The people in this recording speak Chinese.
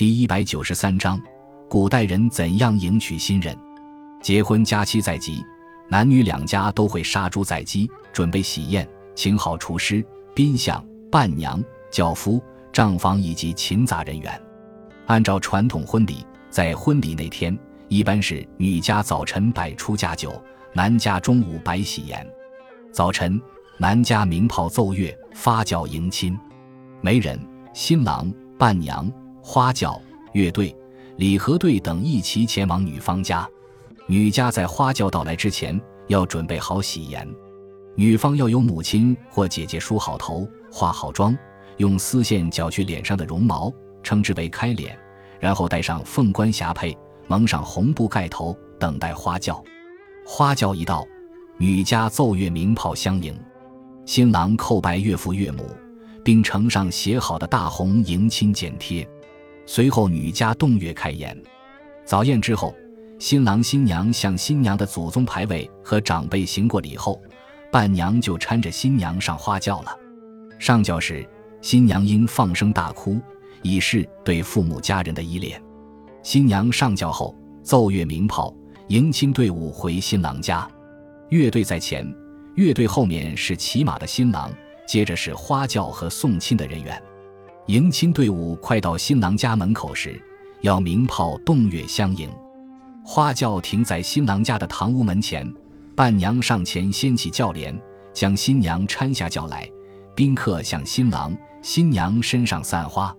第一百九十三章，古代人怎样迎娶新人？结婚佳期在即，男女两家都会杀猪宰鸡，准备喜宴，请好厨师、宾相、伴娘、轿夫、账房以及勤杂人员。按照传统婚礼，在婚礼那天，一般是女家早晨摆出嫁酒，男家中午摆喜宴。早晨，男家鸣炮奏乐，发轿迎亲，媒人、新郎、伴娘。花轿、乐队、礼盒队等一齐前往女方家。女家在花轿到来之前要准备好喜筵，女方要由母亲或姐姐梳好头、化好妆，用丝线绞去脸上的绒毛，称之为开脸，然后戴上凤冠霞帔，蒙上红布盖头，等待花轿。花轿一到，女家奏乐鸣炮相迎，新郎叩拜岳父岳母，并呈上写好的大红迎亲剪贴。随后，女家洞月开宴。早宴之后，新郎新娘向新娘的祖宗牌位和长辈行过礼后，伴娘就搀着新娘上花轿了。上轿时，新娘应放声大哭，以示对父母家人的依恋。新娘上轿后，奏乐鸣炮，迎亲队伍回新郎家。乐队在前，乐队后面是骑马的新郎，接着是花轿和送亲的人员。迎亲队伍快到新郎家门口时，要鸣炮动乐相迎。花轿停在新郎家的堂屋门前，伴娘上前掀起轿帘，将新娘搀下轿来。宾客向新郎新娘身上散花。